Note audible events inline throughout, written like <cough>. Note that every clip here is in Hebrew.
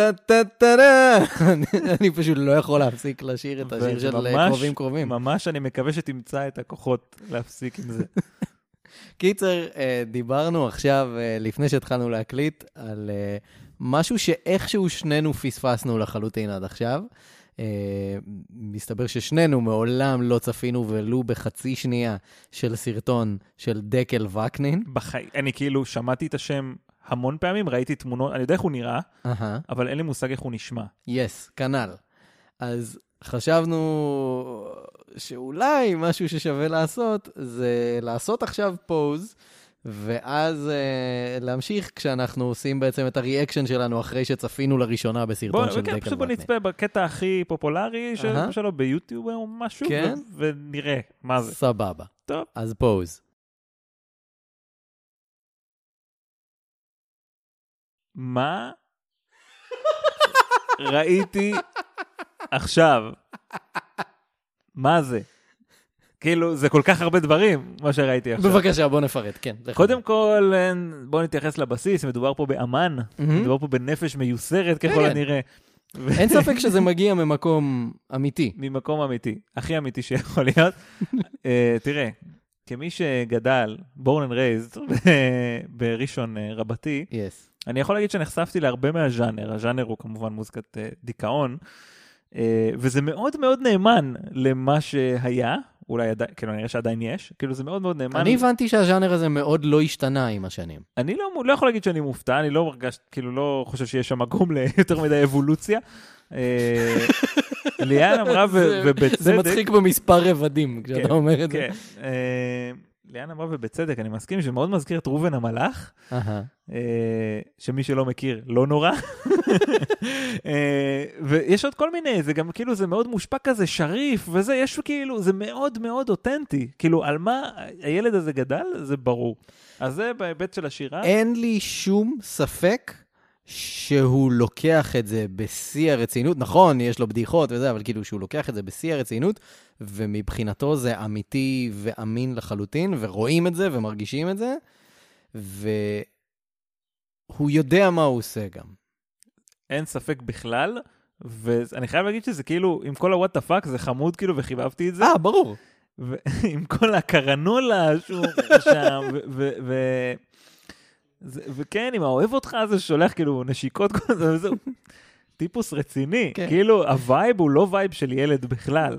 טה טה טה טה. אני- פשוט לא יכול להפסיק לשיר את השיר של קרובים קרובים. ממש אני מקווה שתמצא את הכוחות להפסיק עם זה. קיצר, דיברנו עכשיו, לפני שהתחלנו להקליט, על משהו שאיכשהו שנינו פספסנו לחלוטין עד עכשיו. מסתבר ששנינו מעולם לא צפינו ולו בחצי שנייה של סרטון של דקל וקנין. בחי... אני כאילו שמעתי את השם המון פעמים, ראיתי תמונות, אני יודע איך הוא נראה, אהה, אבל אין לי מושג איך הוא נשמע. יס, כנ"ל. אז חשבנו שאולי משהו ששווה לעשות זה לעשות עכשיו פוז, ואז אה, להמשיך כשאנחנו עושים בעצם את הריאקשן שלנו אחרי שצפינו לראשונה בוא, בסרטון של כן, דקל פשוט בוא. נצפה בקטע הכי פופולרי של- אהה. שלו ביוטיוב או משהו, כן. ו- ונראה מה זה. סבבה. טוב. אז פוז. מה ראיתי עכשיו? מה זה? כאילו, זה כל כך הרבה דברים, מה שראיתי עכשיו. בבקשה, בוא נפרט, כן. קודם כל, בואו נתייחס לבסיס, מדובר פה באמן, מהמם. מדובר פה בנפש מיוסרת ככל כן. הנראה. אין ספק שזה מגיע ממקום אמיתי. ממקום אמיתי, הכי אמיתי שיכול להיות. אה, תראה, כמי שגדל, born and raised, <laughs> בראשון אה, רבתי, יס. אני יכול להגיד שנחשפתי להרבה מהז'אנר, הז'אנר הוא כמובן מוזיקת אה, דיכאון, אה, וזה מאוד מאוד נאמן למה שהיה, אולי עדיין, כאילו נראה שעדיין יש, כאילו זה מאוד מאוד נאמן. אני הבנתי שהז'אנר הזה מאוד לא השתנה עם השנים. אני לא, לא יכול להגיד שאני מופתע, אני לא מרגש, כאילו לא חושב שיש שם מקום <laughs> ליותר מדי אבולוציה. אה, ליאן אמרה, ובצדק, זה מצחיק במספר רבדים כשאתה כן, אומר את זה. ליאן אמרה ובצדק, אני מסכים שזה מאוד מזכיר את ראובן המלאך. אה, שמי שלא מכיר, לא נורא. אה, ויש עוד כל מיני, זה גם כאילו, זה מאוד מושפע כזה, שריף, וזה, יש כאילו, זה מאוד מאוד אותנטי. כאילו, על מה הילד הזה גדל, זה ברור. אז זה בהיבט של השירה. אין לי שום ספק שהוא לוקח את זה בשיא הרצינות. נכון, יש לו בדיחות וזה, אבל כאילו שהוא לוקח את זה בשיא הרצינות, ומבחינתו זה אמיתי ואמין לחלוטין, ורואים את זה ומרגישים את זה, והוא יודע מה הוא עושה גם. אין ספק בכלל. ואני חייב להגיד שזה כאילו, עם כל ה what the fuck, זה חמוד כאילו, וחיבבתי את זה. אה, ברור. ועם <laughs> כל הגרנולה שהוא שם, ו- ו- ו- זה- וכן, עם האוהב אותך הזה ששולח כאילו נשיקות כל זה, וזהו. <laughs> טיפוס רציני, כן. כאילו ה vibe הוא לא vibe של ילד בכלל.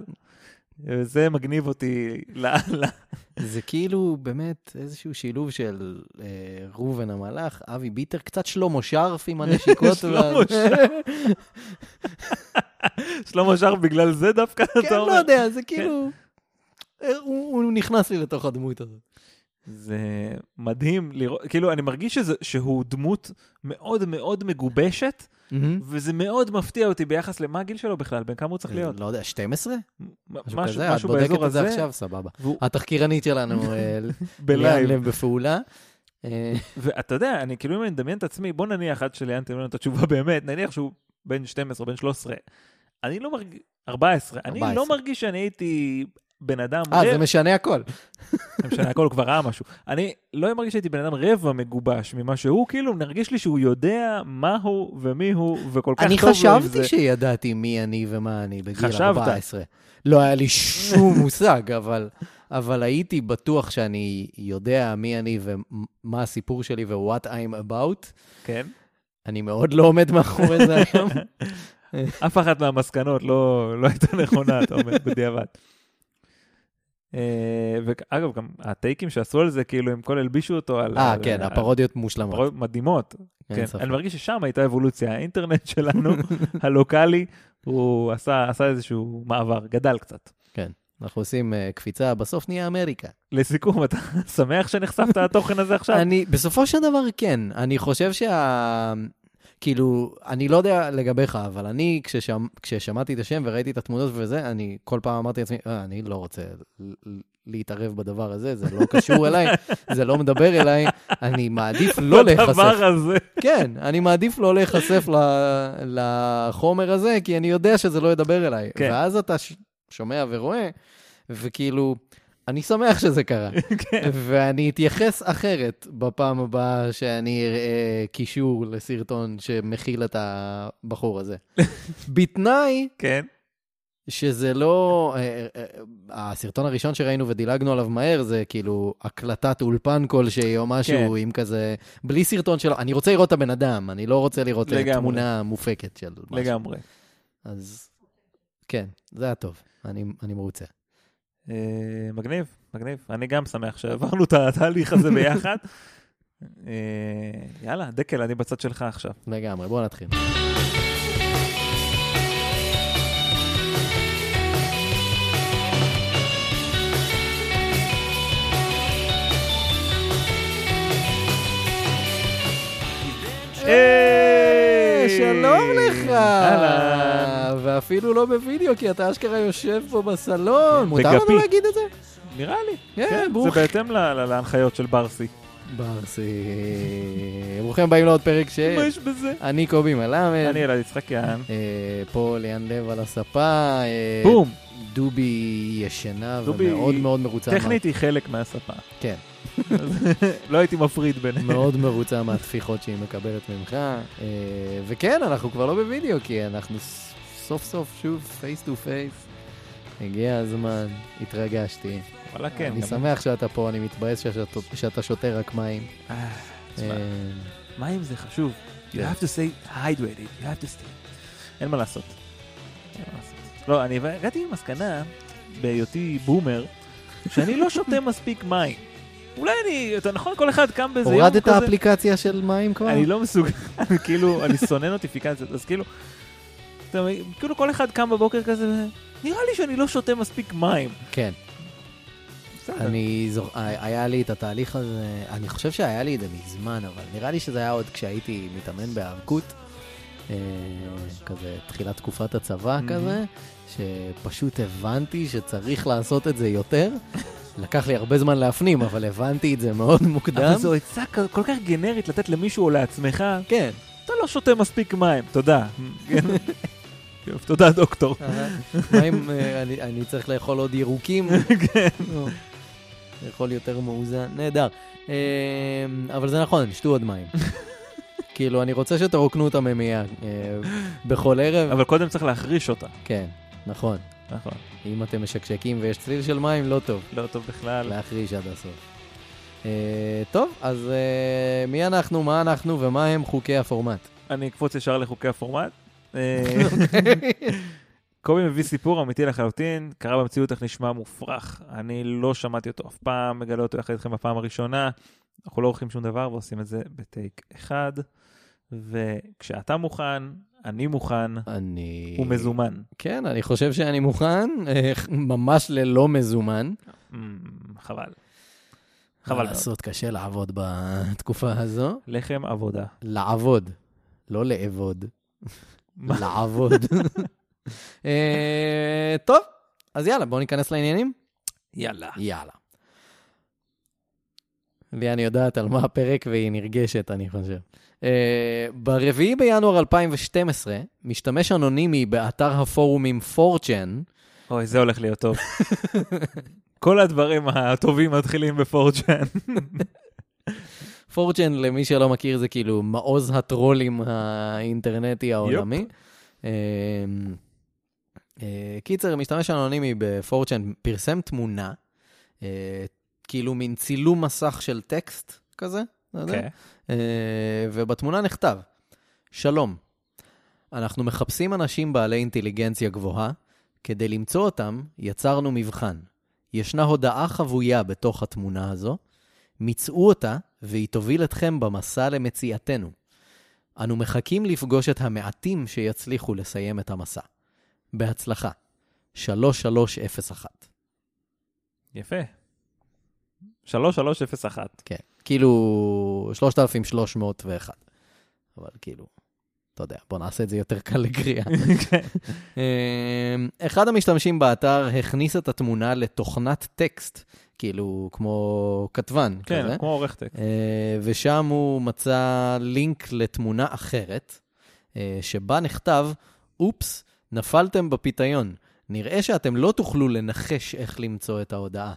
וזה מגניב אותי לאללה. זה כאילו באמת איזשהו שילוב של אה, ראובן המלאך, אבי ביטר, קצת שלמה שרף עם הנשיקות. <laughs> שלמה שרף. שלמה שרף בגלל זה דווקא, כן, אתה לא אומר? יודע, זה כאילו... אה, הוא הוא נכנס לי לתוך הדמות הזאת. זה מדהים לראות, כאילו אני מרגיש שזה, שהוא דמות מאוד מאוד מגובשת, וזה מאוד מפתיע אותי ביחס למה הגיל שלו בכלל, בין כמה הוא צריך להיות. לא יודע, 12? משהו, משהו כזה, את משהו בודקת באזור את זה הזה, עכשיו, סבבה. והוא התחקירנית שלנו, אה, <laughs> בלייב. לב בפעולה. אה, ואתה יודע, אני כאילו אם אני מדמיין את עצמי, בוא נניח עד שליאן תמיד את התשובה באמת, נניח שהוא בן 12, בן 13, אני לא מרגיש, 14, אני 14. לא מרגיש שאני הייתי בן אדם אה, זה רבע, משנה הכל. זה משנה, הכל כבר ראה משהו. אני לא מרגיש שהייתי בן אדם רבע מגובש ממה שהוא, כאילו מרגיש לי שהוא יודע מה הוא ומי הוא, וכל כך אני טוב לו עם חשבתי זה. שידעתי מי אני ומה אני בגיל חשבת. 14. לא היה לי שום מושג, אבל, אבל הייתי בטוח שאני יודע מי אני ומה הסיפור שלי ו-what I'm about. כן. אני מאוד לא עומד מאחורי זה היום. <laughs> אף אחת מהמסקנות לא, לא הייתה נכונה, אתה אומר, בדיעבד. אה, ואגב, גם הטייקים שעשו על זה, כאילו, הם כל הלבישו אותו על... אה, כן, הפרודיות מושלמות. פרודיות מדהימות. כן. אני מרגיש ששם הייתה אבולוציה. האינטרנט <laughs> שלנו, <laughs> הלוקאלי, הוא עשה, עשה איזשהו מעבר, גדל קצת. אנחנו עושים אה, קפיצה, בסוף נהיה אמריקה. לסיכום, אתה <laughs> שמח שנחשפת לתוכן הזה עכשיו? אני, בסופו של דבר כן, אני חושב שה... כאילו, אני לא יודע לגביך, אבל אני, כששמ... כששמעתי את השם וראיתי את התמונות וזה, אני כל פעם אמרתי לעצמי, אה, אני לא רוצה להתערב בדבר הזה, זה לא קשור אליי, <laughs> זה לא מדבר אליי, אני מעדיף לא להיחשף. הדבר הזה. כן, אני מעדיף לא להיחשף לחומר הזה, כי אני יודע שזה לא ידבר אליי. כן. ואז אתה שומע ורואה, וכאילו, אני שמח שזה קרה. <laughs> כן. ואני אתייחס אחרת בפעם הבאה שאני אראה קישור לסרטון שמכיל את הבחור הזה. <laughs> בתנאי כן. שזה לא... אה, אה, אה, הסרטון הראשון שראינו ודילגנו עליו מהר זה כאילו הקלטת אולפן כלשהי או משהו כן. עם כזה... בלי סרטון שלו. אני רוצה לראות את הבן אדם, אני לא רוצה לראות לגמרי. תמונה מופקת של משהו. לגמרי. אז כן, זה היה טוב. אני, אני מרוצה. אה, מגניב, מגניב. אני גם שמח שעברנו את התהליך הזה <laughs> ביחד. אה, יאללה, דקל, אני בצד שלך עכשיו. לגמרי, בואו נתחיל. היי! שלום לך! אהלן. ואפילו לא בווידאו, כי אתה אשכרה יושב פה בסלון. מותר. לנו להגיד את זה? נראה לי. כן, כן, זה ברוך. בהתאם ל- ל- להנחיות של ברסי. ברסי. ברוכים הבאים לעוד פרק ש... מה יש בזה? אני קובי מלמד. אני אלעד יצחקיאן. אה, פה ליאן לב על הספה. אה, בום. דובי ישנה דובי ומאוד מאוד מרוצה. טכנית היא חלק מהספה. כן. לא הייתי מפריד ביניהם. מאוד מרוצה מהטפיחות שהיא מקבלת ממך. אה, וכן, אנחנו כבר לא בווידאו, כי אנחנו סוף סוף שוב face to face. הגיע הזמן, התרגשתי. וואלה כן. אני שמח שאתה פה, אני מתבאס שאתה- שותה רק מים. אה, אה, מים זה חשוב. You כן. have to stay hydrated, you have to stay. אין מה לעשות. אין מה לעשות. לא, אני הגעתי למסקנה, בהיותי בומר, שאני לא שותה מספיק מים. אולי אני, אתה נכון, כל אחד קם באיזה יום כזה. הורדת האפליקציה של מים כבר? אני לא מסוגל, <laughs> כאילו, אני שונא נוטיפיקציות, אז כאילו, אתה כאילו כל אחד קם בבוקר כזה, נראה לי שאני לא שותה מספיק מים. כן. אני זוכ... היה לי את התהליך הזה, אני חושב שהיה לי את זה מזמן, אבל נראה לי שזה היה עוד כשהייתי מתאמן בהיאבקות, כזה תחילת תקופת הצבא. כזה, שפשוט הבנתי שצריך לעשות את זה יותר. לקח לי הרבה זמן להפנים, אבל הבנתי את זה מאוד מוקדם. אבל זו עצה כל כך גנרית לתת למישהו או לעצמך, כן. אתה לא שותה מספיק מים, תודה. <laughs> תודה דוקטור. מים, אה, אני- צריך לאכול עוד ירוקים. <laughs> כן. נו, לאכול יותר מאוזן, נהדר. אה, אבל זה נכון, שתו עוד מים. <laughs> כאילו, אני רוצה שתרוקנו את הממייה אה, בכל ערב. אבל קודם צריך להחריש אותה. כן, נכון. נכון. אם אתם משקשקים ויש צליל של מים, לא טוב. לא טוב בכלל. להחריש עד הסוף. אה, טוב, אז אה, מי אנחנו, מה אנחנו ומה הם חוקי הפורמט? אני אקפוץ ישר לחוקי הפורמט. <laughs> קובי מביא סיפור אמיתי לחלוטין, קרה במציאות איך נשמע מופרך. אני לא שמעתי אותו אף פעם, מגלה אותו יחד איתכם בפעם הראשונה. אנחנו לא עורכים שום דבר ועושים את זה בטייק אחד. וכשאתה מוכן, אני מוכן, אני... הוא מזומן. כן, אני חושב שאני מוכן, אה, ממש ללא מזומן. אמ, חבל. חבל מאוד. לעשות, קשה לעבוד בתקופה הזו. לחם עבודה. לעבוד, לא לאבוד? לעבוד. <laughs> אה, טוב, אז יאללה, בואו ניכנס לעניינים. יאללה. יאללה. ליאן יודעת על מה הפרק והיא נרגשת, אני חושב. Uh, ברביעי בינואר 2012, משתמש אנונימי באתר הפורומים 4chan, אוי, זה הולך להיות טוב. כל הדברים הטובים מתחילים בפורצ'ן. 4chan, למי שלא מכיר, זה כאילו מעוז הטרולים האינטרנטי העולמי. Uh, uh, קיצר, משתמש אנונימי ב-4chan פרסם תמונה, uh, כאילו מין צילום מסך של טקסט כזה, כן. אה, ובתמונה נכתב, שלום, אנחנו מחפשים אנשים בעלי אינטליגנציה גבוהה, כדי למצוא אותם יצרנו מבחן. ישנה הודעה חבויה בתוך התמונה הזו, מצאו אותה והיא תוביל אתכם במסע למציאתנו. אנו מחכים לפגוש את המעטים שיצליחו לסיים את המסע. בהצלחה. 3301. יפה. 3301. כן, כאילו 3,301. אבל כאילו, אתה יודע, בוא נעשה את זה יותר קל לקריאה. <laughs> כן. אמ, אחד המשתמשים באתר הכניס את התמונה לתוכנת טקסט, כאילו כמו כתבן כן, כזה, כמו עורך טקסט. אה, ושם הוא מצא לינק לתמונה אחרת, אה, שבה נכתב, אופס, נפלתם בפיתיון. נראה שאתם לא תוכלו לנחש איך למצוא את ההודעה.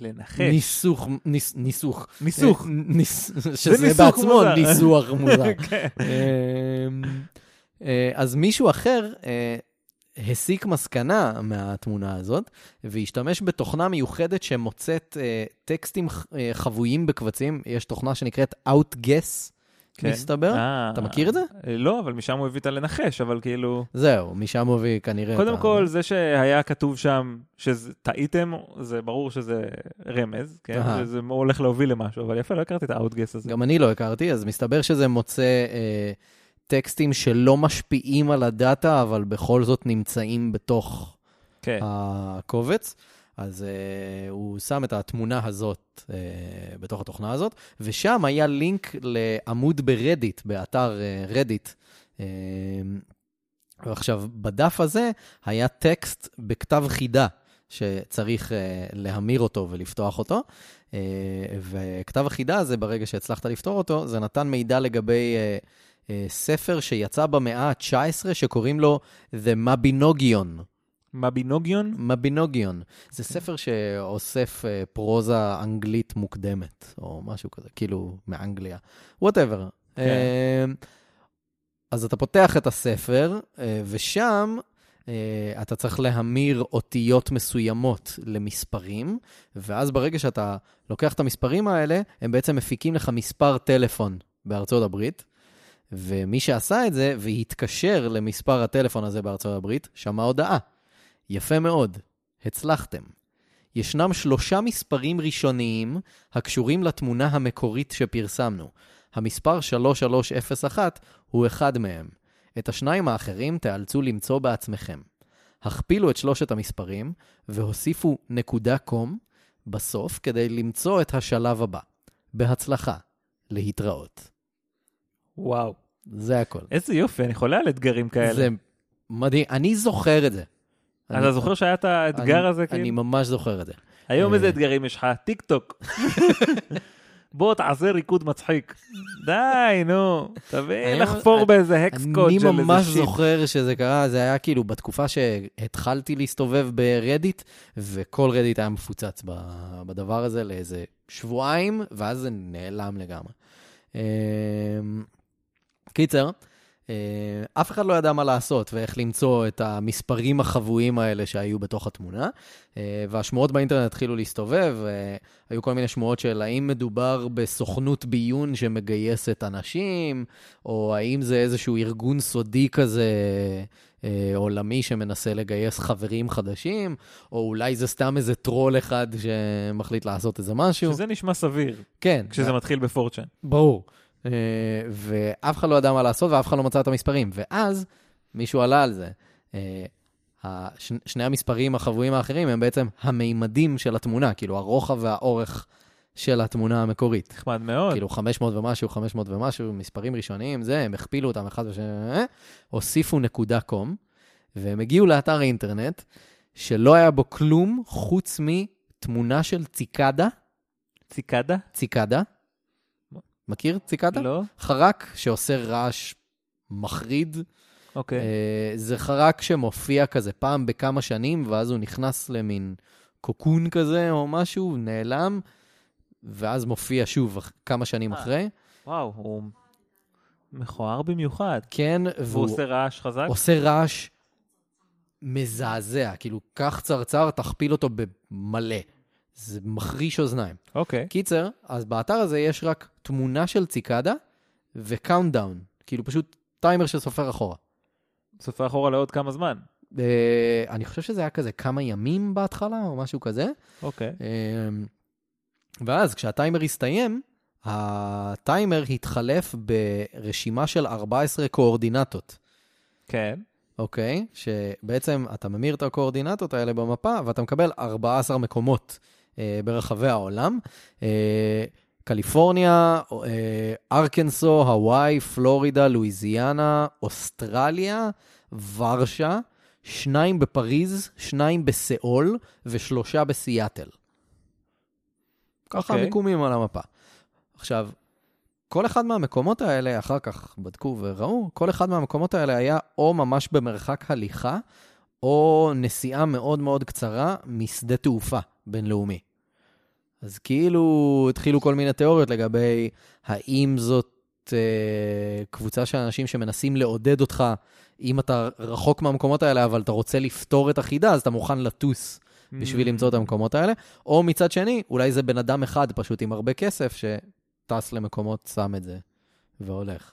לנחש. ניסוך, ניס, ניסוך. ניסוך. אה, ניס, שזה ניסוך בעצמו מוזר. ניסוח <laughs> מוזר. כן. אמ, אה, אז מישהו אחר אה, הסיק מסקנה מהתמונה הזאת, והשתמש בתוכנה מיוחדת שמוצאת טקסטים חבויים בקבצים. יש תוכנה שנקראת Outguess, כן. מסתבר. אה, אתה מכיר את זה? אה, לא, אבל משם הוא הביא את הלנחש, אבל כאילו... זהו, משם הוא הביא כנראה קודם את ה- כל, זה שהיה כתוב שם שטעיתם, זה ברור שזה רמז, כן? אהה. שזה הולך להוביל למשהו, אבל יפה, לא הכרתי את האוטגס הזה. גם אני לא הכרתי, אז מסתבר שזה מוצא אה, טקסטים שלא משפיעים על הדאטה, אבל בכל זאת נמצאים בתוך כן. הקובץ. אז uh, הוא שם את התמונה הזאת uh, בתוך התוכנה הזאת, ושם היה לינק לעמוד ברדיט, באתר uh, רדיט. Uh, ועכשיו, בדף הזה היה טקסט בכתב חידה שצריך uh, להמיר אותו ולפתוח אותו, uh, וכתב החידה הזה, ברגע שהצלחת לפתור אותו, זה נתן מידע לגבי uh, uh, ספר שיצא במאה ה-19 שקוראים לו The Mabinogion. מבינוגיון? מבינוגיון. זה ספר שאוסף אה, פרוזה אנגלית מוקדמת, או משהו כזה, כאילו מאנגליה. וואטאבר. כן. אז אתה פותח את הספר, אה, ושם אה, אתה צריך להמיר אותיות מסוימות למספרים, ואז ברגע שאתה לוקח את המספרים האלה, הם בעצם מפיקים לך מספר טלפון בארצות הברית. ומי שעשה את זה והתקשר למספר הטלפון הזה בארצות הברית, שמע הודעה. יפה מאוד, הצלחתם. ישנם שלושה מספרים ראשוניים הקשורים לתמונה המקורית שפרסמנו. המספר 3301 הוא אחד מהם. את השניים האחרים תיאלצו למצוא בעצמכם. הכפילו את שלושת המספרים והוסיפו נקודה קום בסוף כדי למצוא את השלב הבא. בהצלחה. להתראות. וואו. זה הכל. איזה יופי, אני חולה על אתגרים כאלה. זה מדהים. אני זוכר את זה. אתה אני- זוכר שהיה את האתגר אני- הזה? אני כאילו? ממש זוכר את זה. היום אה. איזה אתגרים יש לך? טיק טוק. <laughs> בוא תעשה ריקוד מצחיק. די, נו. תביא אני- לחפור באיזה hex code אני של איזה ממש shit. זוכר שזה קרה, זה היה כאילו בתקופה שהתחלתי להסתובב ב Reddit, וכל רדיט היה מפוצץ בדבר הזה לאיזה שבועיים, ואז זה נעלם לגמרי. אמ, קיצר, אף אחד לא ידע מה לעשות ואיך למצוא את המספרים החבויים האלה שהיו בתוך התמונה, אה, והשמועות באינטרנט התחילו להסתובב, אה, היו כל מיני שמועות של האם מדובר בסוכנות ביון שמגייסת אנשים, או האם זה איזשהו ארגון סודי כזה אה, עולמי שמנסה לגייס חברים חדשים, או אולי זה סתם איזה טרול אחד שמחליט לעשות איזה משהו. שזה נשמע סביר, כן. כשזה מתחיל בפורצ'ן. ברור. אה, ואף אחד לא ידע מה לעשות ואף אחד לא מצא את המספרים. ואז מישהו עלה על זה. אה, שני המספרים החבויים האחרים הם בעצם המימדים של התמונה, כאילו הרוחב והאורך של התמונה המקורית. נחמד מאוד. כאילו 500 ומשהו, 500 ומשהו, מספרים ראשוניים, זה, הם הכפילו אותם אחד בשני, אה, הוסיפו נקודה קום, והם הגיעו לאתר האינטרנט, שלא היה בו כלום חוץ מתמונה של ציקדה, ציקדה? ציקדה. מכיר ציקדה? לא? חרק שעושה רעש מחריד. אוקיי. אה, זה חרק שמופיע כזה פעם בכמה שנים, ואז הוא נכנס למין קוקון כזה או משהו, נעלם, ואז מופיע שוב כמה שנים אה. אחרי. וואו, הוא מכוער במיוחד. כן, והוא והוא עושה רעש חזק? עושה רעש מזעזע, כאילו, קח צרצר, תכפיל אותו במלא. זה מחריש אוזניים. אוקיי. קיצר, אז באתר הזה יש רק תמונה של ציקדה ו countdown, כאילו פשוט טיימר שסופר אחורה. סופר אחורה לעוד כמה זמן. אה, אני חושב שזה היה כזה כמה ימים בהתחלה, או משהו כזה. אוקיי. אה, ואז כשהטיימר הסתיים, הטיימר התחלף ברשימה של 14 קואורדינטות, כן. אוקיי? שבעצם אתה ממיר את הקואורדינטות האלה במפה, ואתה מקבל 14 מקומות uh, ברחבי העולם. Uh, קליפורניה, uh, ארקנסו, הוואי, פלורידה, לואיזיאנה, אוסטרליה, ורשה, שניים בפריז, שניים בסיאול ושלושה בסיאטל. ככה אוקיי. המיקומים על המפה. עכשיו, כל אחד מהמקומות האלה, אחר כך בדקו וראו, כל אחד מהמקומות האלה היה או ממש במרחק הליכה, או נסיעה מאוד מאוד קצרה משדה תעופה בינלאומי. אז כאילו התחילו כל מיני תיאוריות לגבי האם זאת אה, קבוצה של אנשים שמנסים לעודד אותך, אם אתה רחוק מהמקומות האלה, אבל אתה רוצה לפתור את החידה, אז אתה מוכן לטוס בשביל Mm. למצוא את המקומות האלה. או מצד שני, אולי זה בן אדם אחד פשוט עם הרבה כסף, שטס למקומות, שם את זה והולך.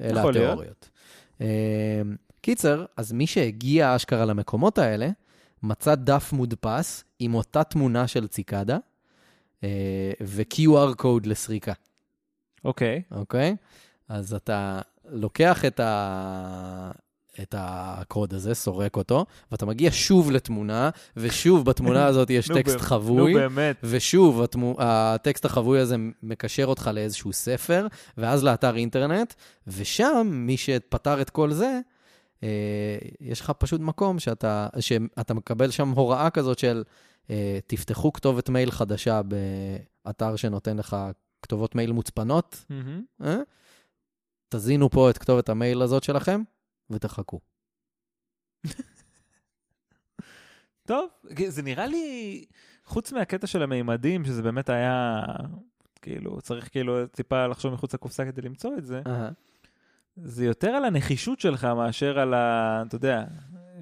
אלה. התיאוריות. אה, קיצר, אז מי שהגיע אשכרה למקומות האלה, מצא דף מודפס עם אותה תמונה של ציקדה ו-QR קוד לסריקה, אוקיי. אוקיי? אז אתה לוקח את, ה... את הקוד הזה, סורק אותו, ואתה מגיע שוב לתמונה, ושוב בתמונה <laughs> הזאת יש טקסט חבוי. נו באמת. ושוב, התמו... הטקסט החבוי הזה מקשר אותך לאיזשהו ספר, ואז לאתר אינטרנט, ושם, מי שפתר את כל זה, אה, יש לך פשוט מקום שאתה, שאתה מקבל שם הוראה כזאת של אה, תפתחו כתובת מייל חדשה באתר שנותן לך כתובות מייל מוצפנות, מהמם. אה? תזינו פה את כתובת המייל הזאת שלכם, ותחכו. <laughs> טוב, זה נראה לי, חוץ מהקטע של המימדים, שזה באמת היה, כאילו, צריך כאילו טיפה לחשוב מחוץ לקופסה כדי למצוא את זה, זה יותר על הנחישות שלך מאשר על ה... אתה יודע,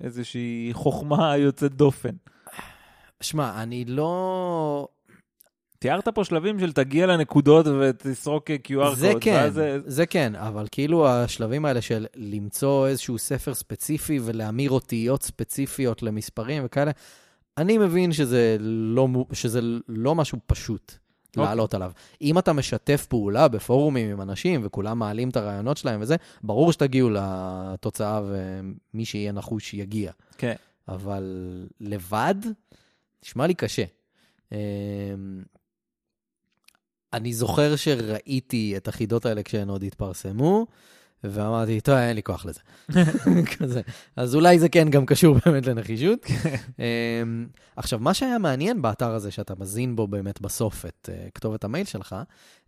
איזושהי חוכמה יוצאת דופן. שמע, אני לא... תיארת פה שלבים של תגיע לנקודות ותסרוק QR זה קוד. כן, ואז זה- זה כן, אבל כאילו השלבים האלה של למצוא איזשהו ספר ספציפי ולהמיר אותיות ספציפיות למספרים וכאלה, אני מבין שזה לא, שזה לא משהו פשוט אוקיי. לעלות עליו. אם אתה משתף פעולה בפורומים עם אנשים וכולם מעלים את הרעיונות שלהם וזה, ברור שתגיעו לתוצאה ומי שיהיה נחוש יגיע. כן. אבל לבד, נשמע לי קשה. אמ, אני זוכר שראיתי את החידות האלה כשהן עוד התפרסמו, ואמרתי, טוב, אין לי כוח לזה. <laughs> כזה. אז אולי זה כן גם קשור באמת לנחישות. אמ, עכשיו, מה שהיה מעניין באתר הזה, שאתה מזין בו באמת בסוף את uh, כתובת המייל שלך,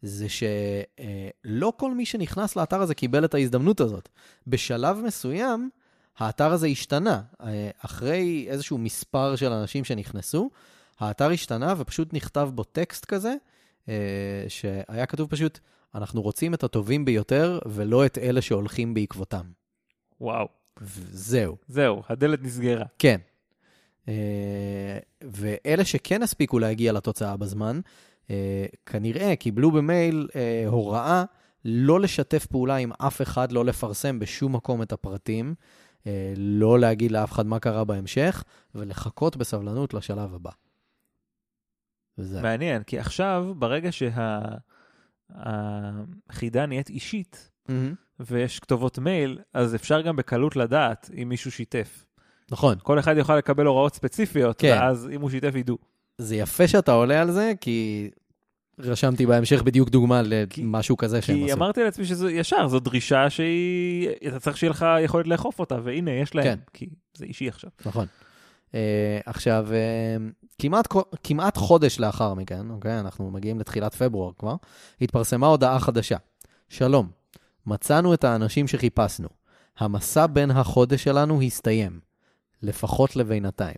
זה שלא כל מי שנכנס לאתר הזה קיבל את ההזדמנות הזאת. בשלב מסוים, האתר הזה השתנה. אה, אחרי איזשהו מספר של אנשים שנכנסו, האתר השתנה ופשוט נכתב בו טקסט כזה, אה, שהיה כתוב פשוט, אנחנו רוצים את הטובים ביותר ולא את אלה שהולכים בעקבותם. וואו. וזהו. זהו, הדלת נסגרה. כן. אה, ואלה שכן הספיקו להגיע לתוצאה בזמן, אה, כנראה קיבלו במייל אה, הוראה לא לשתף פעולה עם אף אחד, לא לפרסם בשום מקום את הפרטים, לא להגיד לאף אחד מה קרה בהמשך, ולחכות בסבלנות לשלב הבא. וזה. מעניין, כי עכשיו, ברגע שהחידה נהיית אישית, מהמם. ויש כתובות מייל, אז אפשר גם בקלות לדעת אם מישהו שיתף. נכון. כל אחד יוכל לקבל הוראות ספציפיות, כן. ואז אם הוא שיתף ידעו. זה יפה שאתה עולה על זה, כי רשמתי בהמשך בדיוק דוגמה למשהו כזה שהם כי עשו. אמרתי לעצמי שזה ישר, זו דרישה שהיא, אתה צריך שיהיה לך יכולת לאכוף אותה, והנה, יש להם, כן. כי זה אישי עכשיו. נכון. Uh, עכשיו, uh, כמעט, כמעט חודש לאחר מכן, אוקיי? אנחנו מגיעים לתחילת פברואר כבר, התפרסמה הודעה חדשה. שלום, מצאנו את האנשים שחיפשנו. המסע בין החודש שלנו הסתיים, לפחות לבינתיים.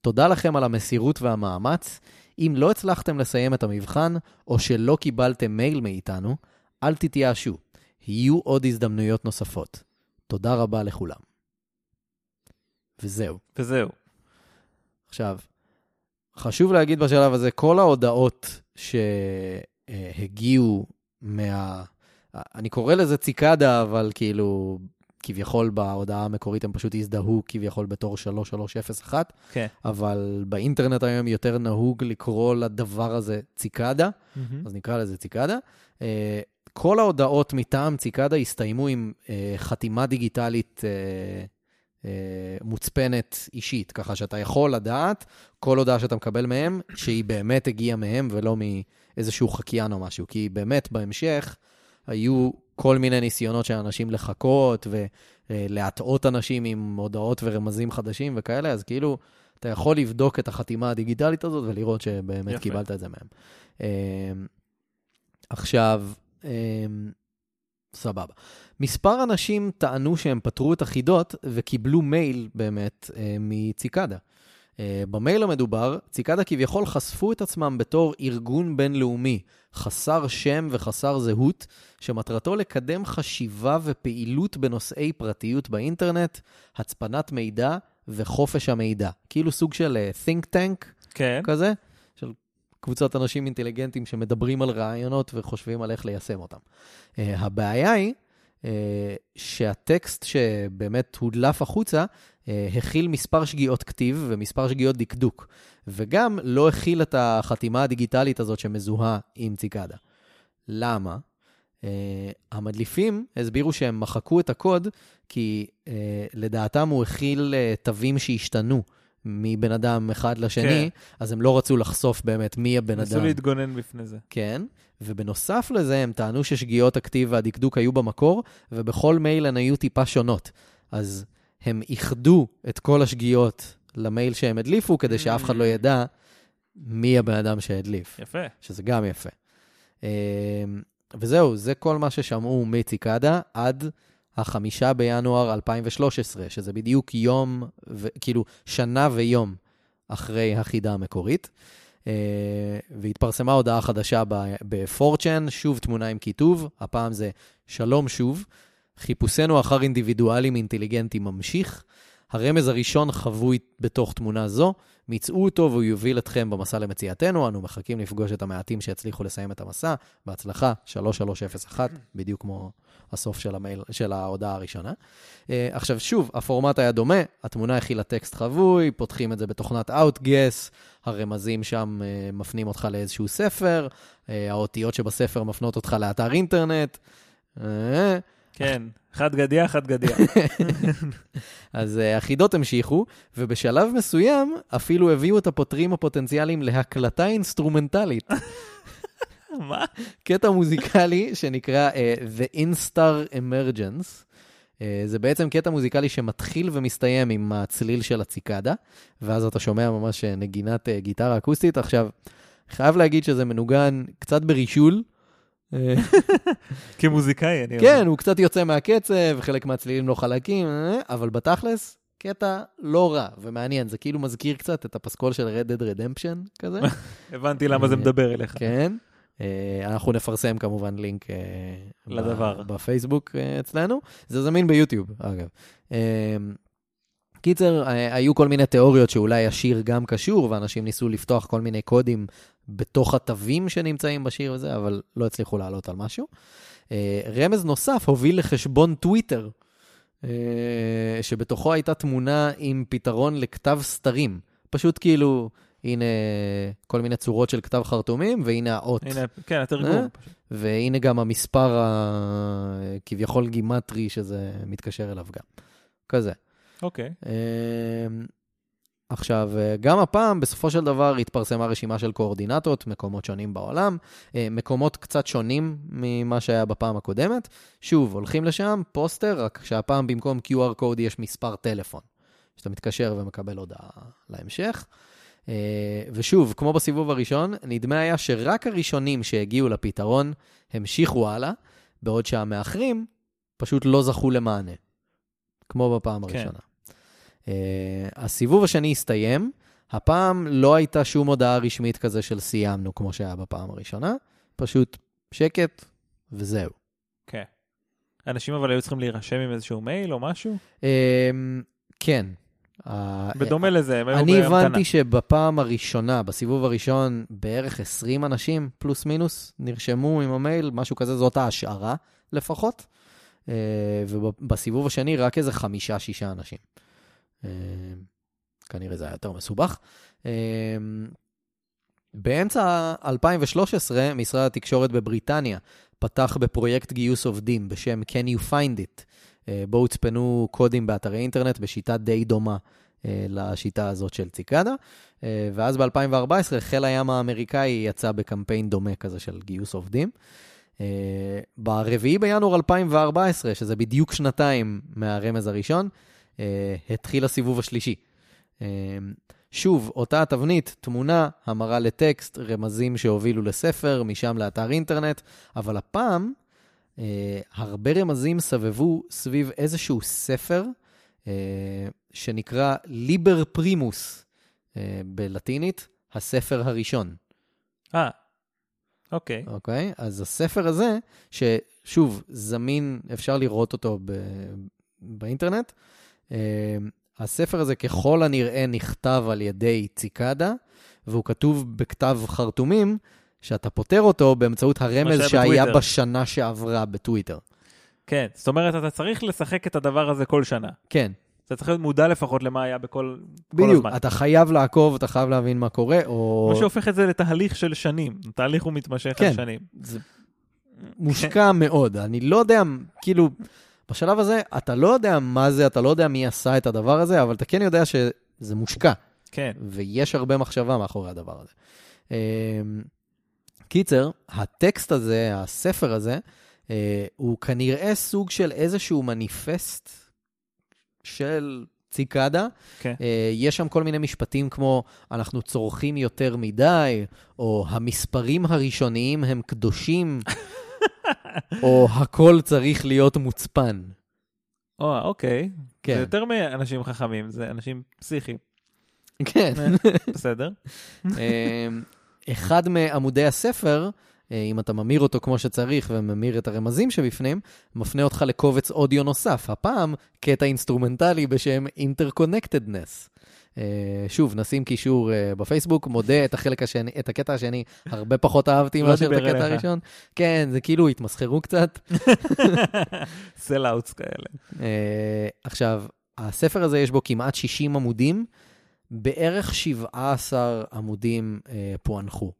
תודה לכם על המסירות והמאמץ. אם לא הצלחתם לסיים את המבחן, או שלא קיבלתם מייל מאיתנו, אל תתייאשו. יהיו עוד הזדמנויות נוספות. תודה רבה לכולם. וזהו. וזהו. עכשיו, חשוב להגיד בשלב הזה, כל ההודעות שהגיעו מה... אני קורא לזה ציקדה, אבל כאילו, כביכול בהודעה המקורית הם פשוט הזדהו כביכול בתור 3301, כן. אבל באינטרנט היום יותר נהוג לקרוא לדבר הזה ציקדה, אז נקרא לזה ציקדה. אה, כל ההודעות מטעם ציקדה הסתיימו עם אה, חתימה דיגיטלית אה, מוצפנת אישית, ככה שאתה יכול לדעת כל הודעה שאתה מקבל מהם, שהיא באמת הגיעה מהם ולא מאיזשהו חקיין או משהו. כי באמת, בהמשך, היו כל מיני ניסיונות של אנשים לחכות ולהטעות אנשים עם הודעות ורמזים חדשים וכאלה, אז כאילו, אתה יכול לבדוק את החתימה הדיגיטלית הזאת ולראות שבאמת יפה. קיבלת את זה מהם. אה, עכשיו, אה, סבבה. מספר אנשים טענו שהם פתרו את החידות וקיבלו מייל באמת אה, מציקדה. אה, במייל המדובר, ציקדה כביכול חשפו את עצמם בתור ארגון בינלאומי, חסר שם וחסר זהות, שמטרתו לקדם חשיבה ופעילות בנושאי פרטיות באינטרנט, הצפנת מידע וחופש המידע. כאילו סוג של אה, think tank כן. כזה, של קבוצות אנשים אינטליגנטים שמדברים על רעיונות וחושבים על איך ליישם אותם. Uh, הבעיה היא uh, שהטקסט שבאמת הודלף החוצה, uh, הכיל מספר שגיאות כתיב ומספר שגיאות דקדוק, וגם לא הכיל את החתימה הדיגיטלית הזאת שמזוהה עם ציקדה. למה? Uh, המדליפים הסבירו שהם מחקו את הקוד כי uh, לדעתם הוא הכיל uh, תווים שהשתנו. מבן אדם אחד לשני, כן. אז הם לא רצו לחשוף באמת מי הבן ניסו אדם. להתגונן בפני זה. כן, ובנוסף לזה הם טענו ששגיאות הכתיב והדקדוק היו במקור, ובכל מייל הן היו טיפה שונות. אז הם איחדו את כל השגיאות למייל שהם הדליפו, כדי שאף אחד לא ידע מי הבן אדם שהדליף, יפה. שזה גם יפה. אה, וזהו, זה כל מה ששמעו מציקדה עד החמישה בינואר 2013, שזה בדיוק יום, ו... כאילו שנה ויום אחרי החידה המקורית. Uh, והתפרסמה הודעה חדשה ב-4chan, שוב תמונה עם כיתוב, הפעם זה שלום שוב, חיפושנו אחר אינדיבידואלים אינטליגנטים ממשיך. הרמז הראשון חבוי בתוך תמונה זו, מצאו אותו והוא יוביל אתכם במסע למציאתנו, אנו מחכים לפגוש את המעטים שהצליחו לסיים את המסע. בהצלחה, 3301, בדיוק כמו הסוף של, המייל, של ההודעה הראשונה. Uh, עכשיו שוב, הפורמט היה דומה, התמונה הכילה טקסט חבוי, פותחים את זה בתוכנת Outguess, הרמזים שם uh, מפנים אותך לאיזשהו ספר, uh, האותיות שבספר מפנות אותך לאתר אינטרנט. Uh, כן, חד גדיה, חד גדיה. <laughs> אז uh, החידות המשיכו, ובשלב מסוים אפילו הביאו את הפותרים הפוטנציאליים להקלטה אינסטרומנטלית. <laughs> מה? קטע מוזיקלי שנקרא uh, The Instar Emergence. Uh, זה בעצם קטע מוזיקלי שמתחיל ומסתיים עם הצליל של הציקדה, ואז אתה שומע ממש אה, נגינת uh, גיטרה אקוסטית. עכשיו, חייב להגיד שזה מנוגן קצת ברישול. אה, כמוזיקאי, אני כן, הוא קצת יוצא מהקצב, חלק מהצלילים לא חלקים, אה, אבל בתכלס, קטע לא רע ומעניין. זה כאילו מזכיר קצת את הפסקול של Red Dead Redemption כזה. <laughs> הבנתי למה זה מדבר אליך. כן. אה, אנחנו נפרסם כמובן לינק אה, לדבר. בפייסבוק אה, אצלנו. זה זמין ביוטיוב, אגב. אה, קיצר, אה, היו כל מיני תיאוריות שאולי השיר גם קשור, ואנשים ניסו לפתוח כל מיני קודים בתוך התווים שנמצאים בשיר וזה, אבל לא הצליחו לעלות על משהו. אה, רמז נוסף הוביל לחשבון טוויטר, אה, שבתוכו הייתה תמונה עם פתרון לכתב סתרים. פשוט כאילו, הנה כל מיני צורות של כתב חרטומים, והנה האות. הנה, כן, התרגום. אה? והנה גם המספר הכביכול גימטרי שזה מתקשר אליו גם. כזה. אוקיי. אמ, עכשיו, אה, גם הפעם, בסופו של דבר, התפרסמה רשימה של קואורדינטות, מקומות שונים בעולם, אה, מקומות קצת שונים ממה שהיה בפעם הקודמת. שוב, הולכים לשם, פוסטר, רק שהפעם במקום QR קוד יש מספר טלפון, שאתה מתקשר ומקבל הודעה להמשך. אה, ושוב, כמו בסיבוב הראשון, נדמה היה שרק הראשונים שהגיעו לפתרון המשיכו הלאה, בעוד שהמאחרים פשוט לא זכו למענה, כמו בפעם כן. הראשונה. Uh, הסיבוב השני הסתיים, הפעם לא הייתה שום הודעה רשמית כזה של סיימנו, כמו שהיה בפעם הראשונה, פשוט שקט וזהו. כן. אנשים אבל היו צריכים להירשם עם איזשהו מייל או משהו? Uh, כן. אה, בדומה לזה, הם היו אני בהמתנה. הבנתי שבפעם הראשונה, בסיבוב הראשון, בערך 20 אנשים, פלוס מינוס, נרשמו עם המייל, משהו כזה, זאת ההשערה לפחות. אה, ובסיבוב השני, רק איזה חמישה-שישה אנשים. אה, כנראה זה היה יותר מסובך. אה, באמצע 2013, משרד התקשורת בבריטניה פתח בפרויקט גיוס עובדים בשם Can You Find It, אה, בו הוצפנו קודים באתרי אינטרנט בשיטה די דומה אה, לשיטה הזאת של ציקדה. אה, ואז ב-2014 חיל הים האמריקאי יצא בקמפיין דומה כזה של גיוס עובדים. ב-4 בינואר 2014, שזה בדיוק שנתיים מהרמז הראשון, התחיל הסיבוב השלישי. שוב, אותה התבנית, תמונה, המרה לטקסט, רמזים שהובילו לספר, משם לאתר אינטרנט, אבל הפעם Uh, הרבה רמזים סבבו סביב איזשהו ספר שנקרא ליבר פרימוס, אה, בלטינית, הספר הראשון. אה, אוקיי. אוקיי? אז הספר הזה, ששוב, זמין, אפשר לראות אותו ב... באינטרנט, אה, הספר הזה ככל הנראה נכתב על ידי ציקדה, והוא כתוב בכתב חרטומים, שאתה פותר אותו באמצעות הרמז שהיה בטוויטר. בשנה שעברה בטוויטר. כן, זאת אומרת, אתה צריך לשחק את הדבר הזה כל שנה. כן, אתה צריך להיות מודע לפחות למה היה בכל כל בדיוק. הזמן. אתה חייב לעקוב, אתה חייב להבין מה קורה, או... מה שהופך את זה לתהליך של שנים. תהליך הוא מתמשך כן. על שנים. זה מושקע מאוד. אני לא יודע, כאילו, בשלב הזה, אתה לא יודע מה זה, אתה לא יודע מי עשה את הדבר הזה, אבל אתה כן יודע שזה מושקע, כן. ויש הרבה מחשבה מאחורי הדבר הזה. אמ, קיצר, הטקסט הזה, הספר הזה, אה, הוא כנראה סוג של איזשהו מניפסט של ציקדה. כן. אה, יש שם כל מיני משפטים כמו, אנחנו צורכים יותר מדי, או המספרים הראשוניים הם קדושים, <laughs> או הכל צריך להיות מוצפן. או, אוקיי. זה כן, יותר מאנשים חכמים, זה אנשים פסיכיים. כן. בסדר. אה, אחד מעמודי הספר, אה, אם אתה ממיר אותו כמו שצריך וממיר את הרמזים שבפנים, מפנה אותך לקובץ אודיו נוסף. הפעם, קטע אינסטרומנטלי בשם Interconnectedness. אה, שוב, נשים קישור אה, בפייסבוק, מודה את החלק השני, את הקטע השני, הרבה פחות אהבתי <laughs> לא מאשר את הקטע. הראשון. כן, זה כאילו התמסחרו קצת. <laughs> Sellouts כאלה. אה, עכשיו, הספר הזה יש בו כמעט 60 עמודים, בערך 17 עמודים פוענחו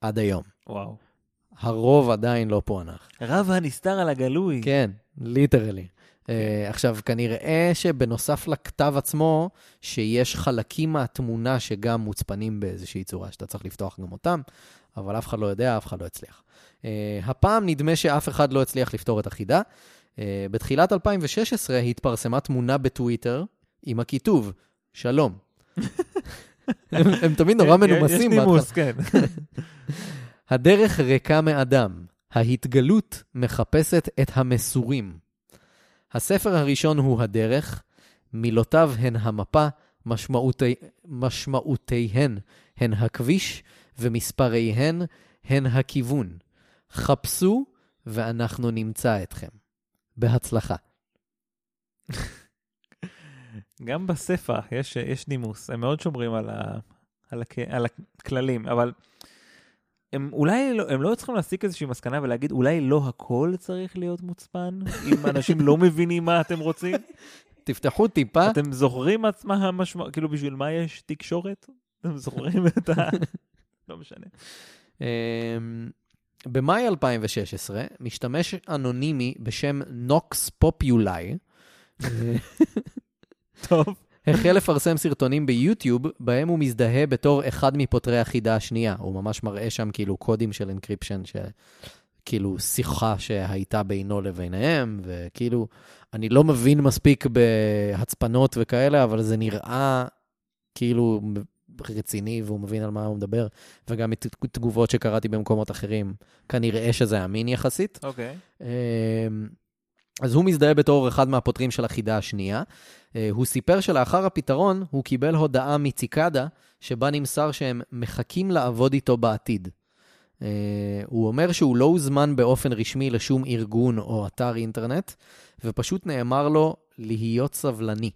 עד היום. וואו. הרוב עדיין לא פוענח. רב הנסתר על הגלוי. כן, ליטרלי. Uh, עכשיו, כנראה שבנוסף לכתב עצמו, שיש חלקים מהתמונה שגם מוצפנים באיזושהי צורה, שאתה צריך לפתוח גם אותם, אבל אף אחד לא יודע, אף אחד לא הצליח. Uh, הפעם נדמה שאף אחד לא הצליח לפתור את החידה. Uh, בתחילת 2016 התפרסמה תמונה בטוויטר עם הכיתוב, שלום. <laughs> הם, הם תמיד נורא כן, יש מנומסים. נימוס, כן. הדרך ריקה מאדם, ההתגלות מחפשת את המסורים. הספר הראשון הוא הדרך, מילותיו הן המפה, משמעותי, משמעותיהן הן הכביש, ומספריהן הן הכיוון. חפשו ואנחנו נמצא אתכם. בהצלחה. <laughs> גם בספר יש, יש נימוס, הם מאוד שומרים על, ה, על, הכ, על הכללים, אבל הם אולי לא, הם לא צריכים להסיק איזושהי מסקנה ולהגיד, אולי לא הכל צריך להיות מוצפן, אם אנשים לא מבינים מה אתם רוצים. <laughs> תפתחו טיפה. אתם זוכרים את מה המשמעות, כאילו בשביל מה יש תקשורת? אתם זוכרים את ה... <laughs> לא משנה. אמ, במאי 2016, משתמש אנונימי בשם נוקס פופולי, <laughs> טוב. החל לפרסם סרטונים ביוטיוב, בהם הוא מזדהה בתור אחד מפותרי החידה השנייה. הוא ממש מראה שם כאילו קודים של encryption, כאילו שיחה שהייתה בינו לביניהם, וכאילו, אני לא מבין מספיק בהצפנות וכאלה, אבל זה נראה כאילו רציני והוא מבין על מה הוא מדבר, וגם מתגובות שקראתי במקומות אחרים, כנראה שזה אמין יחסית. אוקיי. אמ, אז הוא מזדהה בתור אחד מהפותרים של החידה השנייה. אה, הוא סיפר שלאחר הפתרון, הוא קיבל הודעה מציקדה, שבה נמסר שהם מחכים לעבוד איתו בעתיד. אה, הוא אומר שהוא לא הוזמן באופן רשמי לשום ארגון או אתר אינטרנט, ופשוט נאמר לו להיות סבלני.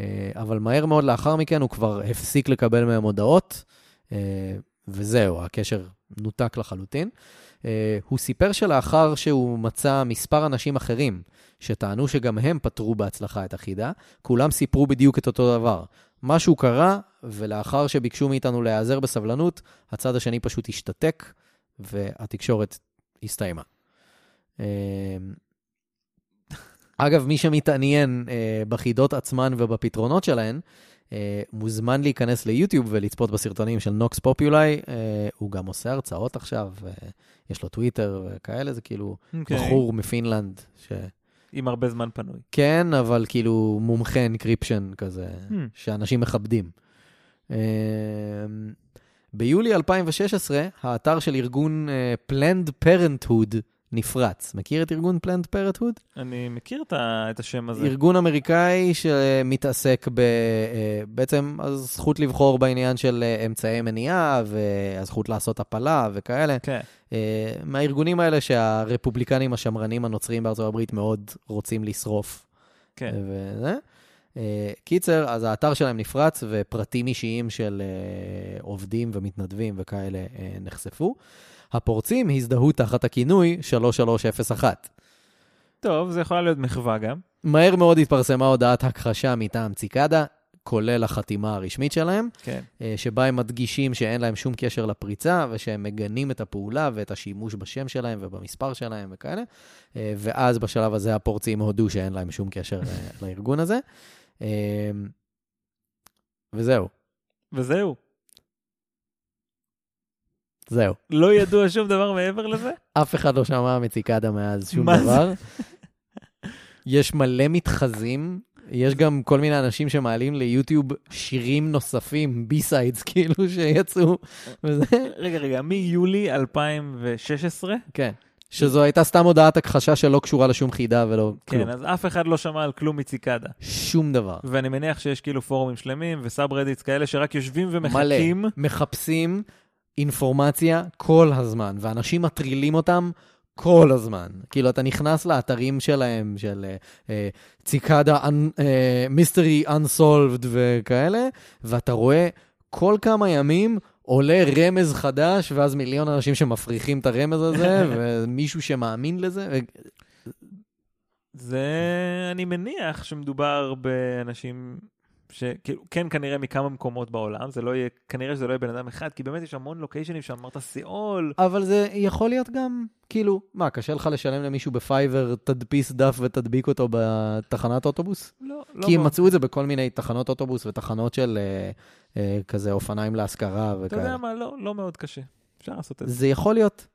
אה, אבל מהר מאוד לאחר מכן הוא כבר הפסיק לקבל מהם הודעות, אה, וזהו, הקשר נותק לחלוטין. Uh, הוא סיפר שלאחר שהוא מצא מספר אנשים אחרים שטענו שגם הם פתרו בהצלחה את החידה, כולם סיפרו בדיוק את אותו דבר. משהו קרה, ולאחר שביקשו מאיתנו להיעזר בסבלנות, הצד השני פשוט השתתק, והתקשורת הסתיימה. Uh, אגב, מי שמתעניין uh, בחידות עצמן ובפתרונות שלהן, מוזמן להיכנס ליוטיוב ולצפות בסרטונים של Nox Populi. Uh, הוא גם עושה הרצאות עכשיו, uh, יש לו טוויטר וכאלה, זה כאילו אוקיי. בחור מפינלנד, ש... עם הרבה זמן פנוי. כן, אבל כאילו מומחה encryption כזה, Hmm. שאנשים מכבדים. Uh, ביולי 2016, האתר של ארגון uh, Planned Parenthood נפרץ. מכיר את ארגון Planned Parenthood? אני מכיר את ה- את השם הזה. ארגון אמריקאי שמתעסק ב... אה, בעצם הזכות לבחור בעניין של אה, אמצעי מניעה והזכות לעשות הפלה וכאלה. כן. אה, מהארגונים האלה שהרפובליקנים השמרנים הנוצרים בארצות הברית מאוד רוצים לשרוף. כן. וזה. קיצר, אז האתר שלהם נפרץ ופרטים אישיים של עובדים ומתנדבים וכאלה נחשפו. הפורצים הזדהו תחת הכינוי 3301. טוב, זה יכולה להיות מחווה גם. מהר מאוד התפרסמה הודעת הכחשה מטעם ציקדה, כולל החתימה הרשמית שלהם, כן. אה, שבה הם מדגישים שאין להם שום קשר לפריצה, ושהם מגנים את הפעולה ואת השימוש בשם שלהם ובמספר שלהם וכאלה. אה, ואז בשלב הזה הפורצים הודו שאין להם שום קשר אה, לארגון הזה. וזהו, וזהו. זהו. לא ידוע שום דבר מעבר לזה? אף אחד לא שמע מציקדה מאז שום? דבר. יש מלא מתחזים, יש גם כל מיני אנשים שמעלים ליוטיוב שירים נוספים, B-sides <laughs> כאילו, שיצאו. וזה, רגע, רגע, מיולי 2016? כן. שזו הייתה סתם הודעת הכחשה שלא קשורה לשום חידה ולא כלום. כן, אז אף אחד לא שמע על כלום מציקדה. שום דבר. ואני מניח שיש כאילו פורומים שלמים ו subreddits כאלה שרק יושבים מלא. ומחכים. מחפשים אינפורמציה כל הזמן, ואנשים מטרילים אותם כל הזמן. כאילו, אתה נכנס לאתרים שלהם, של אה, אה, ציקדה, מיסטרי אנסולבד וכאלה, ואתה רואה כל כמה ימים עולה רמז חדש, ואז מיליון אנשים שמפריחים את הרמז הזה, <laughs> ומישהו שמאמין לזה. ו- זה, אני מניח שמדובר באנשים שכאילו, כן כנראה מכמה מקומות בעולם, זה לא יהיה, כנראה שזה לא יהיה בן אדם אחד, כי באמת יש המון לוקיישנים שאמרת סיאול. אבל זה יכול להיות גם, כאילו, מה, קשה לך לשלם למישהו בפייבר, תדפיס דף ותדביק אותו בתחנת אוטובוס? לא, לא כי הם. מצאו את זה בכל מיני תחנות אוטובוס ותחנות של אה, אה, כזה אופניים להשכרה אתה וכאלה. יודע מה, לא, לא מאוד קשה. אפשר לעשות את זה. זה יכול להיות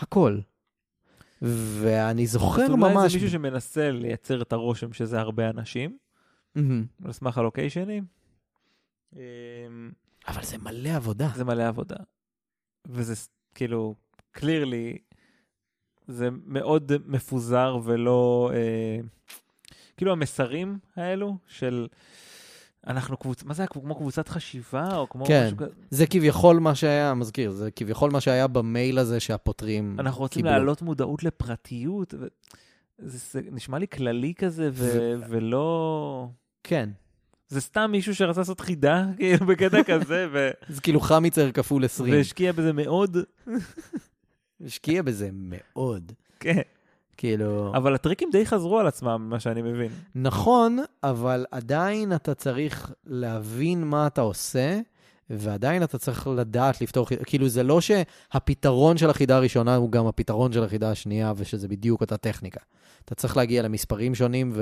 הכל. ואני זוכר אז אולי ממש... זה מישהו שמנסה לייצר את הרושם שזה הרבה אנשים. על סמך הלוקיישנים. אמ, אבל זה מלא עבודה. זה מלא עבודה. וזה כאילו, קלירלי, זה מאוד מפוזר ולא... אה, כאילו המסרים האלו של... אנחנו קבוצה, מה זה היה? כמו קבוצת חשיבה או כמו כן. משהו כזה? זה כביכול מה שהיה, מזכיר, זה כביכול מה שהיה במייל הזה שהפותרים אנחנו רוצים קיבלו. להעלות מודעות לפרטיות. ו... זה, זה נשמע לי כללי כזה ו... ולא... כן. זה סתם מישהו שרצה לעשות חידה, <laughs> כאילו בקטע כזה, ו... <laughs> זה כאילו חמיצר כפול 20. והשקיע בזה מאוד. <laughs> השקיע בזה מאוד. כן. כאילו... אבל הטריקים די חזרו על עצמם, ממה שאני מבין. נכון, אבל עדיין אתה צריך להבין מה אתה עושה, ועדיין אתה צריך לדעת לפתור. כאילו זה לא שהפתרון של החידה הראשונה הוא גם הפתרון של החידה השנייה, ושזה בדיוק אותה טכניקה. אתה צריך להגיע למספרים שונים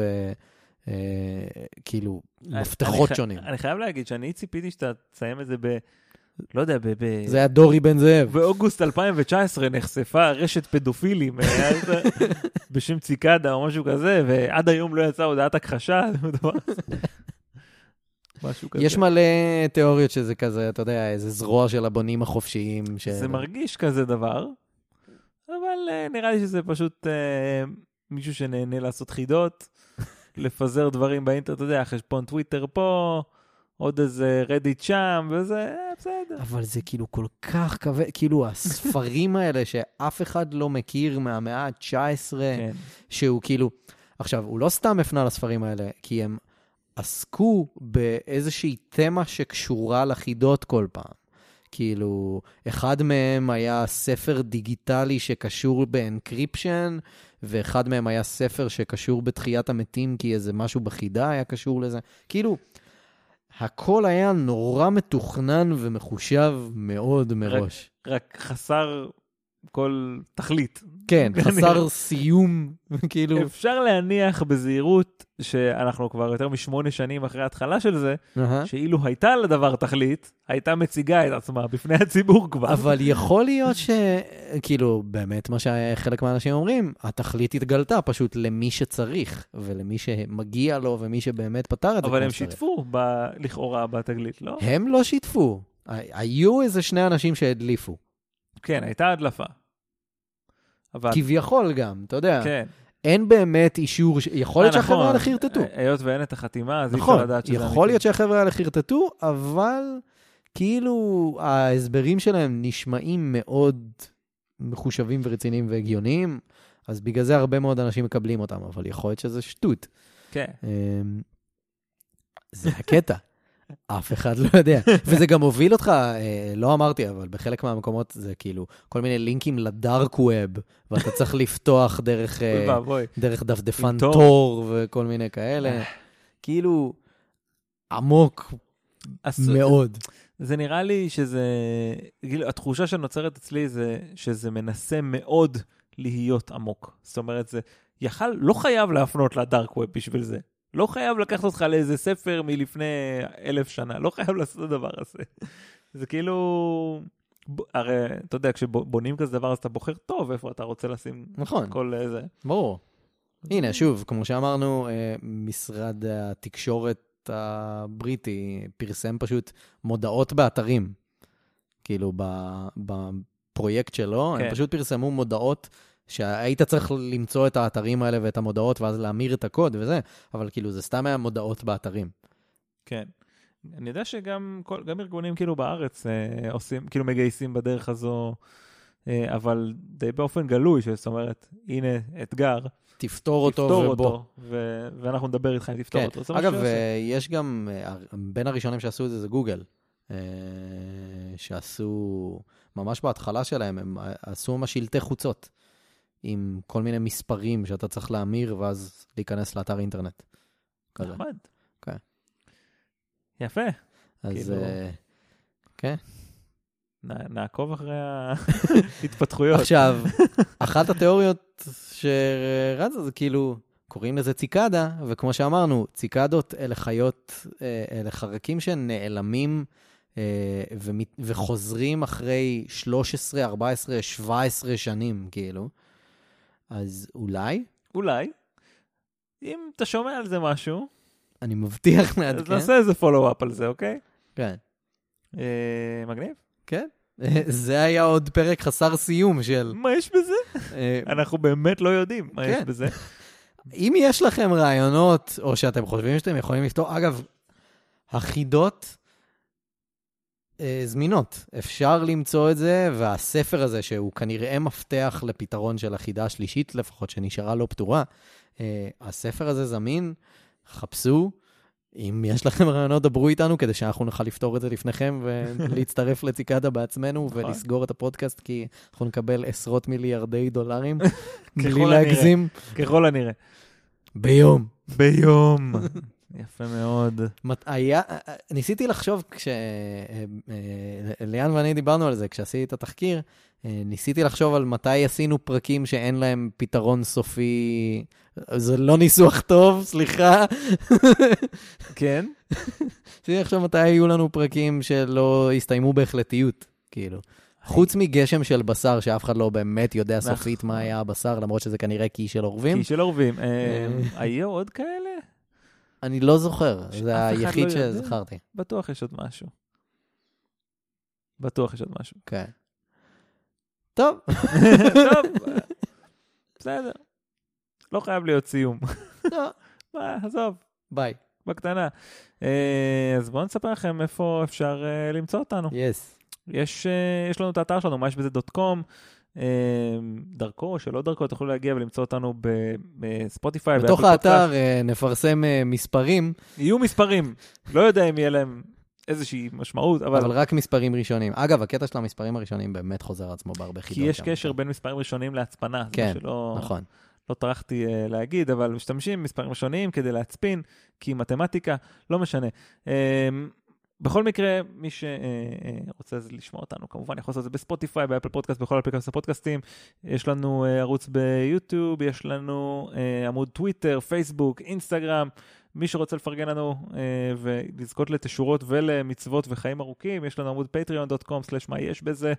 וכאילו מפתחות אני, שונים. אני חייב להגיד שאני ציפיתי שאתה תסיים את זה ב... לא יודע, ב... ב... זה היה דורי בן זאב. באוגוסט 2019 נחשפה רשת פדופילים איזה- בשם ציקדה או משהו כזה, ועד היום לא יצאה הודעת הכחשה. משהו כזה. יש מלא תיאוריות שזה כזה, אתה יודע, איזה זרוע של הבונים החופשיים. ש... זה מרגיש כזה דבר, אבל אה, נראה לי שזה פשוט אה, מישהו שנהנה לעשות חידות, <laughs> לפזר דברים באינטרנט, אתה יודע, חשבון טוויטר פה, עוד איזה רדיט שם, וזה אה, בסדר. אבל זה כאילו כל כך כבד, כאילו הספרים <laughs> האלה שאף אחד לא מכיר מהמאה ה-19, כן. שהוא כאילו... עכשיו, הוא לא סתם הפנה לספרים האלה, כי הם עסקו באיזושהי תמה שקשורה לחידות כל פעם. כאילו, אחד מהם היה ספר דיגיטלי שקשור ב encryption, ואחד מהם היה ספר שקשור בתחיית המתים, כי איזה משהו בחידה היה קשור לזה. כאילו, הכל היה נורא מתוכנן ומחושב מאוד מראש. רק חסר כל תכלית. כן. <laughs> חסר סיום, כאילו... אפשר להניח בזהירות שאנחנו כבר יותר משמונה שנים אחרי ההתחלה של זה. שאילו הייתה לדבר תכלית, הייתה מציגה את עצמה בפני הציבור כבר. אבל יכול להיות ש... כאילו, באמת, מה שחלק מהאנשים אומרים, התכלית התגלתה פשוט למי שצריך, ולמי שמגיע לו, ומי שבאמת פתר את זה אבל הם שצריך. שיתפו ב... לכאורה בתגלית, לא? הם לא שיתפו. היו איזה שני אנשים שהדליפו. כן, הייתה הדלפה. אבל... כביכול גם, אתה יודע. כן. אין באמת אישור, יכול להיות אה, שהחבר'ה נכון. האלה חרטטו. היות ואין את החתימה, אז אי נכון, אפשר לדעת שזה יכול להיות שהחבר'ה האלה חרטטו, אבל כאילו ההסברים שלהם נשמעים מאוד מחושבים ורציניים והגיוניים, אז בגלל זה הרבה מאוד אנשים מקבלים אותם, אבל יכול להיות שזה שטות. כן. אמ, זה הקטע. אף אחד לא יודע. וזה גם הוביל אותך, אה, לא אמרתי, אבל בחלק מהמקומות זה כאילו כל מיני לינקים לדארק ווב, ואתה צריך לפתוח דרך, אה. דרך דפדפן תור. וכל מיני כאלה. כאילו, עמוק מאוד. זה נראה לי שזה, כאילו, התחושה שנוצרת אצלי זה שזה מנסה מאוד להיות עמוק. זאת אומרת, זה יכל, לא חייב להפנות לדארק ווב בשביל זה. לא חייב לקחת אותך לאיזה ספר מלפני אלף שנה, לא חייב לעשות את הדבר הזה. זה כאילו, ב- הרי, אתה יודע, כשבונים כזה דבר, אז אתה בוחר טוב איפה אתה רוצה לשים נכון, כל זה. ברור. הנה, שוב, כמו שאמרנו, אה, משרד התקשורת הבריטי פרסם פשוט מודעות באתרים. כאילו, בפרויקט שלו, כן. הם פשוט פרסמו מודעות שהיית צריך למצוא את האתרים האלה ואת המודעות ואז להמיר את הקוד וזה, אבל כאילו, זה סתם היה מודעות באתרים. כן. אני יודע שגם כל, גם ארגונים כאילו בארץ אה, עושים, כאילו מגייסים בדרך הזו, אה, אבל די באופן גלוי, זאת אומרת, הנה אתגר, תפתור אותו תפתור ובוא. אותו, ו- ואנחנו נדבר איתך אם תפתור כן. אותו. אגב. אה, יש גם, אה, בין הראשונים שעשו את זה זה גוגל, אה, שעשו, ממש בהתחלה שלהם, הם עשו ממש שלטי חוצות, עם כל מיני מספרים שאתה צריך להמיר, ואז להיכנס לאתר אינטרנט. נחמד. כן. יפה. אז כאילו- אה, כן. נ- נעקוב אחרי ההתפתחויות. <laughs> עכשיו, <laughs> אחת התיאוריות שרצה זה כאילו, קוראים לזה ציקדה, וכמו שאמרנו, ציקדות אלה חיות, אה, אלה חרקים שנעלמים אה, וחוזרים אחרי 13, 14, 17 שנים, כאילו. אז אולי, אולי, אם אתה שומע על זה משהו, אני מבטיח אז לעדכן. נעשה איזה פולו-אפ על זה, אוקיי? כן, אה, מגניב. כן. <laughs> זה היה עוד פרק חסר סיום של... מה יש בזה? אה, אנחנו באמת לא יודעים מה יש כן. בזה. <laughs> אם יש לכם רעיונות, או שאתם חושבים שאתם יכולים לפתור, אגב, החידות זמינות. אפשר למצוא את זה, והספר הזה, שהוא כנראה מפתח לפתרון של החידה השלישית, לפחות שנשארה לא פתורה, אה, הספר הזה זמין, חפשו. אם יש לכם רעיונות, דברו איתנו כדי שאנחנו נוכל לפתור את זה לפניכם ולהצטרף <laughs> לציקדה בעצמנו נכון. ולסגור את הפודקאסט, כי אנחנו נקבל עשרות מיליארדי דולרים, <laughs> בלי. להגזים, ככל הנראה. ביום. ביום. <laughs> יפה מאוד. מת- היה, ניסיתי לחשוב, כשליאן ואני דיברנו על זה, כשעשיתי את התחקיר, אה, ניסיתי לחשוב על מתי עשינו פרקים שאין להם פתרון סופי. זה לא ניסוח טוב, סליחה. כן? ניסיתי לחשוב מתי היו לנו פרקים שלא הסתיימו בהחלטיות, כאילו. חוץ מגשם של בשר, שאף אחד לא באמת יודע נכון. סופית מה היה הבשר, למרות שזה כנראה קי של עורבים. כי של אורבים. אה, אה. היו עוד כאלה? אני לא זוכר, זה היחיד לא. שזכרתי. בטוח יש עוד משהו. בטוח יש עוד משהו. כן. טוב, <laughs> טוב, בסדר. לא חייב להיות סיום. <laughs> לא, עזוב, ביי. בקטנה. אה, אז בואו נספר לכם איפה אפשר אה, למצוא אותנו. יס. יש, אה, יש לנו את האתר שלנו, מה יש בזה דוט קום. דרכו או שלא דרכו, תוכלו להגיע ולמצוא אותנו בספוטיפיי. בתוך. האתר אה, נפרסם אה, מספרים, יהיו מספרים. לא יודע אם יהיה להם איזושהי משמעות, אבל... אבל רק מספרים ראשונים. אגב, הקטע של המספרים הראשונים באמת חוזר עצמו בהרבה חידות. כי יש. קשר בין מספרים ראשונים להצפנה. כן, שלא... נכון. לא טרחתי uh, להגיד, אבל משתמשים במספרים ראשוניים כדי להצפין, כי מתמטיקה, לא משנה. Um, בכל מקרה, מי שרוצה uh, לשמוע אותנו, כמובן יכול לעשות את זה בספוטיפיי, באפל פודקאסט, בכל אפליקציות הפודקאסטים. יש לנו uh, ערוץ ביוטיוב, יש לנו uh, עמוד טוויטר, פייסבוק, אינסטגרם. מי שרוצה לפרגן לנו uh, ולזכות לתשורות ולמצוות וחיים ארוכים, יש לנו עמוד patreon.com/מה יש בזה.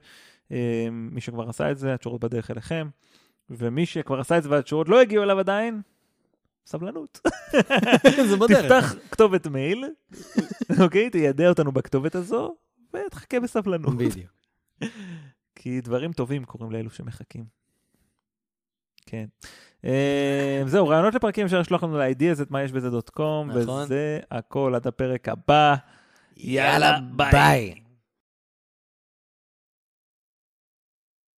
Uh, מי שכבר עשה את זה, התשורות בדרך אליכם. ומי שכבר עשה את זה והתשורות לא הגיעו אליו עדיין, סבלנות. <laughs> זה בדרך. תפתח כתובת מייל, אוקיי? תיידע אותנו בכתובת הזו, ותחכה בסבלנות. בדיוק. כי דברים טובים קורים לאלו שמחכים. כן. אה, זהו, רעיונות לפרקים אפשר לשלוח לנו ל-ideas את מה יש בזה דוט קום. וזה הכל עד הפרק הבא. יאללה, ביי.